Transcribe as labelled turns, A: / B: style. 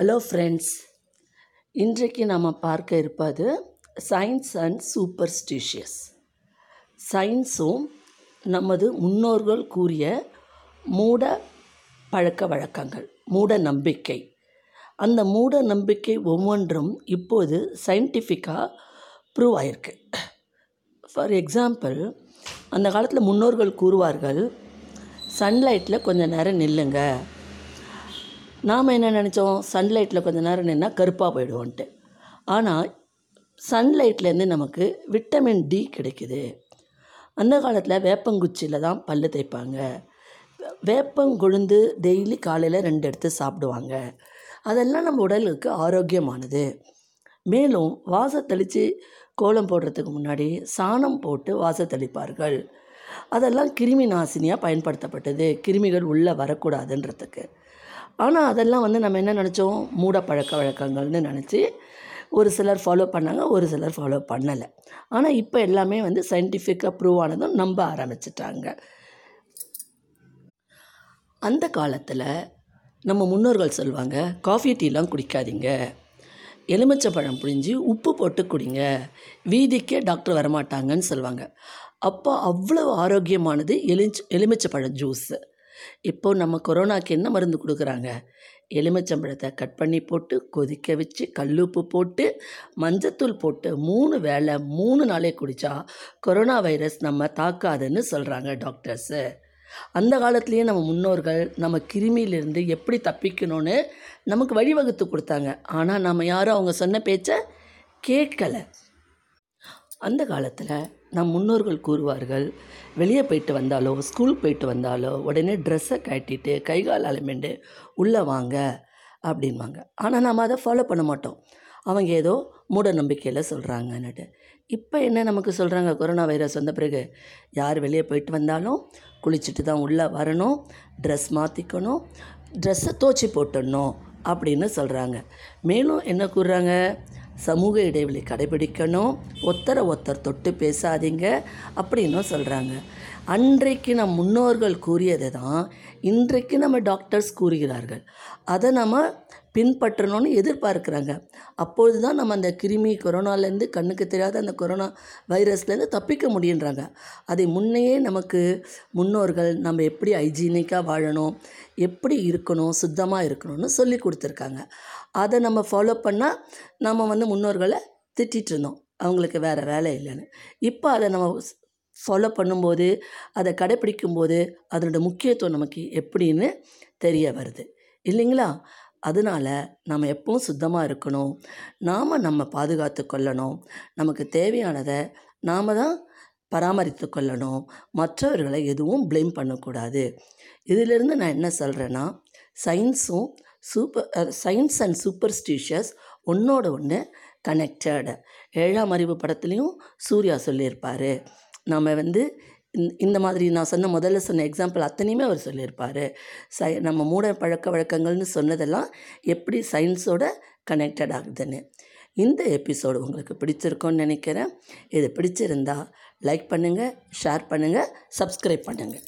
A: Hello friends இன்றைக்கு நாம் பார்க்க இருப்பது சயின்ஸ் அண்ட் சூப்பர்ஸ்டிஷியஸ் சயின்ஸும் நமது முன்னோர்கள் கூறிய மூட பழக்க வழக்கங்கள் மூட நம்பிக்கை. அந்த மூட நம்பிக்கை ஒவ்வொன்றும் இப்போது சயின்டிஃபிக்காக ப்ரூவ் ஆயிருக்கு. ஃபார் எக்ஸாம்பிள் அந்த காலத்தில் முன்னோர்கள் கூறுவார்கள் சன்லைட்டில் கொஞ்சம் நேரம் நில்லுங்கள் நாம் என்ன நினச்சோம்? சன்லைட்டில் கொஞ்ச நேரம் நின்னால் கருப்பாக போயிடுவோன்ட்டு. ஆனால் சன்லைட்லேருந்து நமக்கு விட்டமின் டி கிடைக்குது. அந்த காலத்தில் வேப்பங்குச்சியில் தான் பல்லு தேய்ப்பாங்க. வேப்பங்கொழுந்து டெய்லி காலையில் ரெண்டு எடுத்து சாப்பிடுவாங்க. அதெல்லாம் நம்ம உடலுக்கு ஆரோக்கியமானது. மேலும் வாசத்தளித்து கோலம் போடுறதுக்கு முன்னாடி சாணம் போட்டு வாசத்தளிப்பார்கள். அதெல்லாம் கிருமி நாசினியாக பயன்படுத்தப்பட்டது. கிருமிகள் உள்ளே வரக்கூடாதுன்றதுக்கு. ஆனால் அதெல்லாம் வந்து நம்ம என்ன நினச்சோம்? மூட பழக்க வழக்கங்கள்னு நினச்சி ஒரு சிலர் ஃபாலோ பண்ணாங்க ஒரு சிலர் ஃபாலோ பண்ணலை. ஆனால் இப்போ எல்லாமே வந்து சயின்டிஃபிக்காக ப்ரூவ் ஆனதும் நம்ப ஆரம்பிச்சிட்டாங்க. அந்த காலத்தில் நம்ம முன்னோர்கள் சொல்லுவாங்க காஃபி டீலாம் குடிக்காதீங்க. எலுமிச்சப்பழம் புழிஞ்சு உப்பு போட்டு குடிங்க. வீதிக்கே டாக்டர் வரமாட்டாங்கன்னு சொல்லுவாங்க அப்போ அவ்வளோ ஆரோக்கியமானது எலுமிச்ச எலுமிச்சப்பழம் ஜூஸு இப்போ நம்ம கொரோனாக்கு என்ன மருந்து கொடுக்குறாங்க? எலுமிச்சம்பழத்தை கட் பண்ணி போட்டு கொதிக்க வச்சு கல்லுப்பு போட்டு மஞ்சத்தூள் போட்டு மூணு வேளை மூணு நாளே குடித்தா கொரோனா வைரஸ் நம்ம தாக்காதுன்னு சொல்கிறாங்க டாக்டர்ஸு. அந்த காலத்துலேயே நம்ம முன்னோர்கள் நம்ம கிருமியிலிருந்து எப்படி தப்பிக்கணும்னு நமக்கு வழிவகுத்து கொடுத்தாங்க. ஆனால் நம்ம யாரும் அவங்க சொன்ன பேச்சை கேட்கலை. அந்த காலத்தில் நம் முன்னோர்கள் கூறுவார்கள் வெளியே போயிட்டு வந்தாலோ ஸ்கூல் போயிட்டு வந்தாலோ உடனே ட்ரெஸ்ஸை கட்டிட்டு கை கால் அலமெண்டு உள்ளே வாங்க அப்படின்வாங்க ஆனால் நாம் அதை ஃபாலோ பண்ண மாட்டோம். அவங்க ஏதோ மூட நம்பிக்கையில் சொல்கிறாங்கன்னுட்டு இப்போ என்ன நமக்கு சொல்கிறாங்க கொரோனா வைரஸ் வந்த பிறகு? யார் வெளியே போயிட்டு வந்தாலும் குளிச்சுட்டு தான் உள்ளே வரணும் ட்ரெஸ் மாற்றிக்கணும் ட்ரெஸ்ஸை தோச்சி போட்டுடணும் அப்படின்னு சொல்கிறாங்க மேலும் என்ன கூறுறாங்க? சமூக இடைவெளி கடைபிடிக்கணும். ஒத்தரை ஒத்தர் தொட்டு பேசாதீங்க அப்படின்னும் சொல்கிறாங்க அன்றைக்கு நம் முன்னோர்கள் கூறியதை தான் இன்றைக்கு நம்ம டாக்டர்ஸ் கூறுகிறார்கள். அதை நம்ம பின்பற்றணும்னு எதிர்பார்க்குறாங்க. அப்பொழுது தான் நம்ம அந்த கிருமி கொரோனாலேருந்து கண்ணுக்கு தெரியாத அந்த கொரோனா வைரஸ்லேருந்து தப்பிக்க முடியுன்றாங்க. அதை முன்னையே நமக்கு முன்னோர்கள் நம்ம எப்படி ஹைஜீனிக்காக வாழணும் எப்படி இருக்கணும் சுத்தமாக இருக்கணும்னு சொல்லி கொடுத்துருக்காங்க. அதை நம்ம ஃபாலோ பண்ணால் நம்ம வந்து முன்னோர்களை திட்டிகிட்டு இருந்தோம். அவங்களுக்கு வேறு வேலை இல்லைன்னு. இப்போ அதை நம்ம ஃபாலோ பண்ணும்போது அதை கடைப்பிடிக்கும்போது அதனோட முக்கியத்துவம் நமக்கு எப்படின்னு தெரிய வருது. இல்லைங்களா? அதனால் நம்ம எப்பவும் சுத்தமாக இருக்கணும். நாம் நம்ம பாதுகாத்து கொள்ளணும். நமக்கு தேவையானதை நாம் தான் பராமரித்து கொள்ளணும். மற்றவர்களை எதுவும் ப்ளேம் பண்ணக்கூடாது. இதிலிருந்து நான் என்ன சொல்கிறேன்னா சயின்ஸும் சூப்பர் சயின்ஸ் அண்ட் சூப்பர்ஸ்டிஷியஸ் ஒன்றோட ஒன்று கனெக்டட் ஏழாம் அறிவு படத்துலேயும் சூர்யா சொல்லியிருப்பார். நம்ம வந்து இந்த மாதிரி நான் சொன்ன முதல்ல சொன்ன எக்ஸாம்பிள் அத்தனையுமே அவர் சொல்லியிருப்பார். சை நம்ம மூட பழக்க வழக்கங்கள்னு சொன்னதெல்லாம் எப்படி சயின்ஸோட கனெக்டட் ஆகுதுன்னு. இந்த எபிசோடு உங்களுக்கு பிடிச்சிருக்கோன்னு நினைக்கிறேன். இது பிடிச்சிருந்தா லைக் பண்ணுங்கள் ஷேர் பண்ணுங்கள் சப்ஸ்கிரைப் பண்ணுங்கள்